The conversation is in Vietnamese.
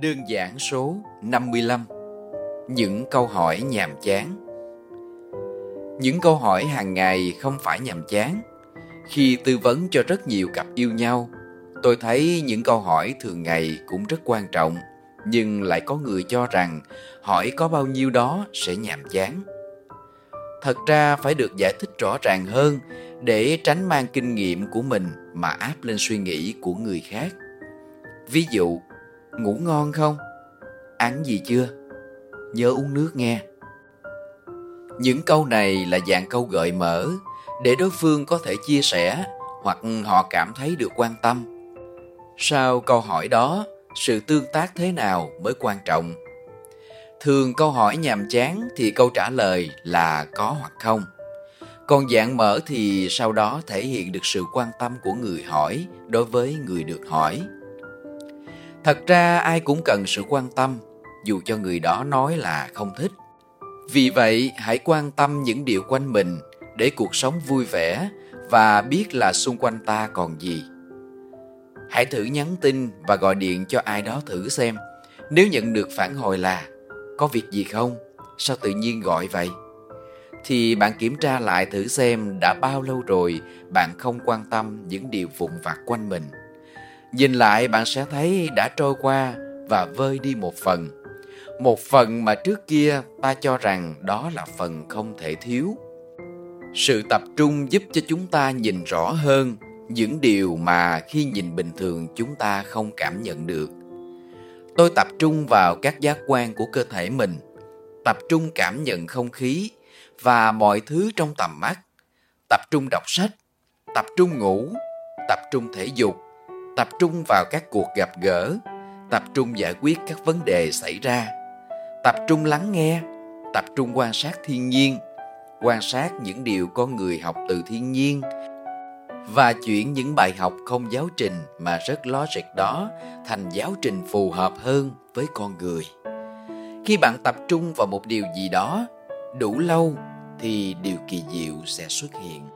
Đơn giản số 55 Những câu hỏi nhàm chán. Những câu hỏi hàng ngày không phải nhàm chán. Khi tư vấn cho rất nhiều cặp yêu nhau Tôi thấy những câu hỏi thường ngày cũng rất quan trọng Nhưng lại có người cho rằng hỏi có bao nhiêu đó sẽ nhàm chán. Thật ra phải được giải thích rõ ràng hơn để tránh mang kinh nghiệm của mình mà áp lên suy nghĩ của người khác. Ví dụ, Ngủ ngon không? Ăn gì chưa? Nhớ uống nước nghe. Những câu này là dạng câu gợi mở để đối phương có thể chia sẻ hoặc họ cảm thấy được quan tâm. Sau câu hỏi đó, sự tương tác thế nào mới quan trọng? Thường câu hỏi nhàm chán thì câu trả lời là có hoặc không. Còn dạng mở thì sau đó thể hiện được sự quan tâm của người hỏi đối với người được hỏi. Thật ra ai cũng cần sự quan tâm, dù cho người đó nói là không thích. Vì vậy, hãy quan tâm những điều quanh mình để cuộc sống vui vẻ và biết là xung quanh ta còn gì. Hãy thử nhắn tin và gọi điện cho ai đó thử xem. Nếu nhận được phản hồi là có việc gì không? Sao tự nhiên gọi vậy? Thì bạn kiểm tra lại thử xem đã bao lâu rồi bạn không quan tâm những điều vụn vặt quanh mình. Nhìn lại bạn sẽ thấy đã trôi qua và vơi đi một phần. Một phần mà trước kia ta cho rằng đó là phần không thể thiếu. Sự tập trung giúp cho chúng ta nhìn rõ hơn những điều mà khi nhìn bình thường chúng ta không cảm nhận được. Tôi tập trung vào các giác quan của cơ thể mình, tập trung cảm nhận không khí và mọi thứ trong tầm mắt, tập trung đọc sách, tập trung ngủ, tập trung thể dục, tập trung vào các cuộc gặp gỡ, tập trung giải quyết các vấn đề xảy ra. Tập trung lắng nghe, tập trung quan sát thiên nhiên, quan sát những điều con người học từ thiên nhiên và chuyển những bài học không giáo trình mà rất logic đó thành giáo trình phù hợp hơn với con người. Khi bạn tập trung vào một điều gì đó đủ lâu thì điều kỳ diệu sẽ xuất hiện.